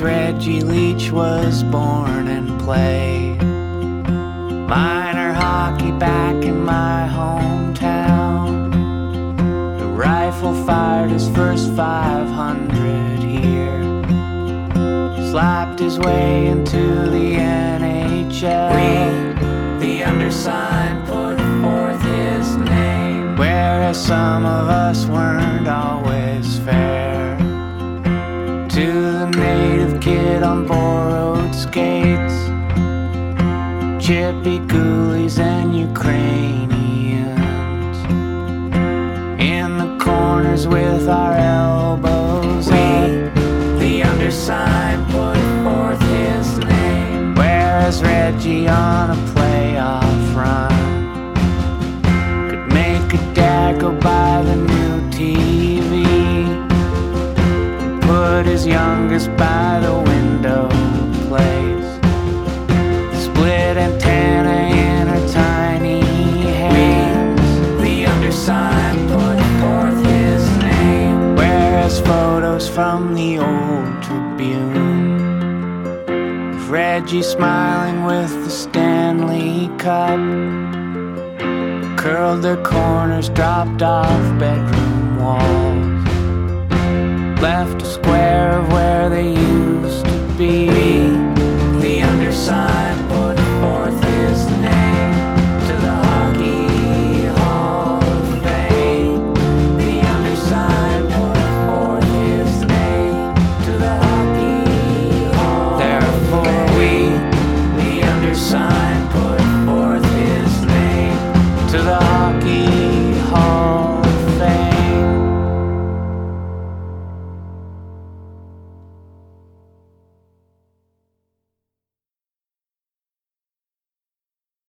Reggie Leach was born and played minor hockey back in my hometown. The rifle fired his first 500 here, slapped his way into the NHL. We, the undersigned, put forth his name, whereas some of us weren't always Chippewa ghoulies and Ukrainians in the corners with our elbows. Up. The undersigned put forth his name, whereas Reggie on a playoff run? Could make a dad go buy the new TV put his youngest by the window from the old Tribune. of Reggie smiling with the Stanley Cup. Curled their corners, dropped off bedroom walls left a square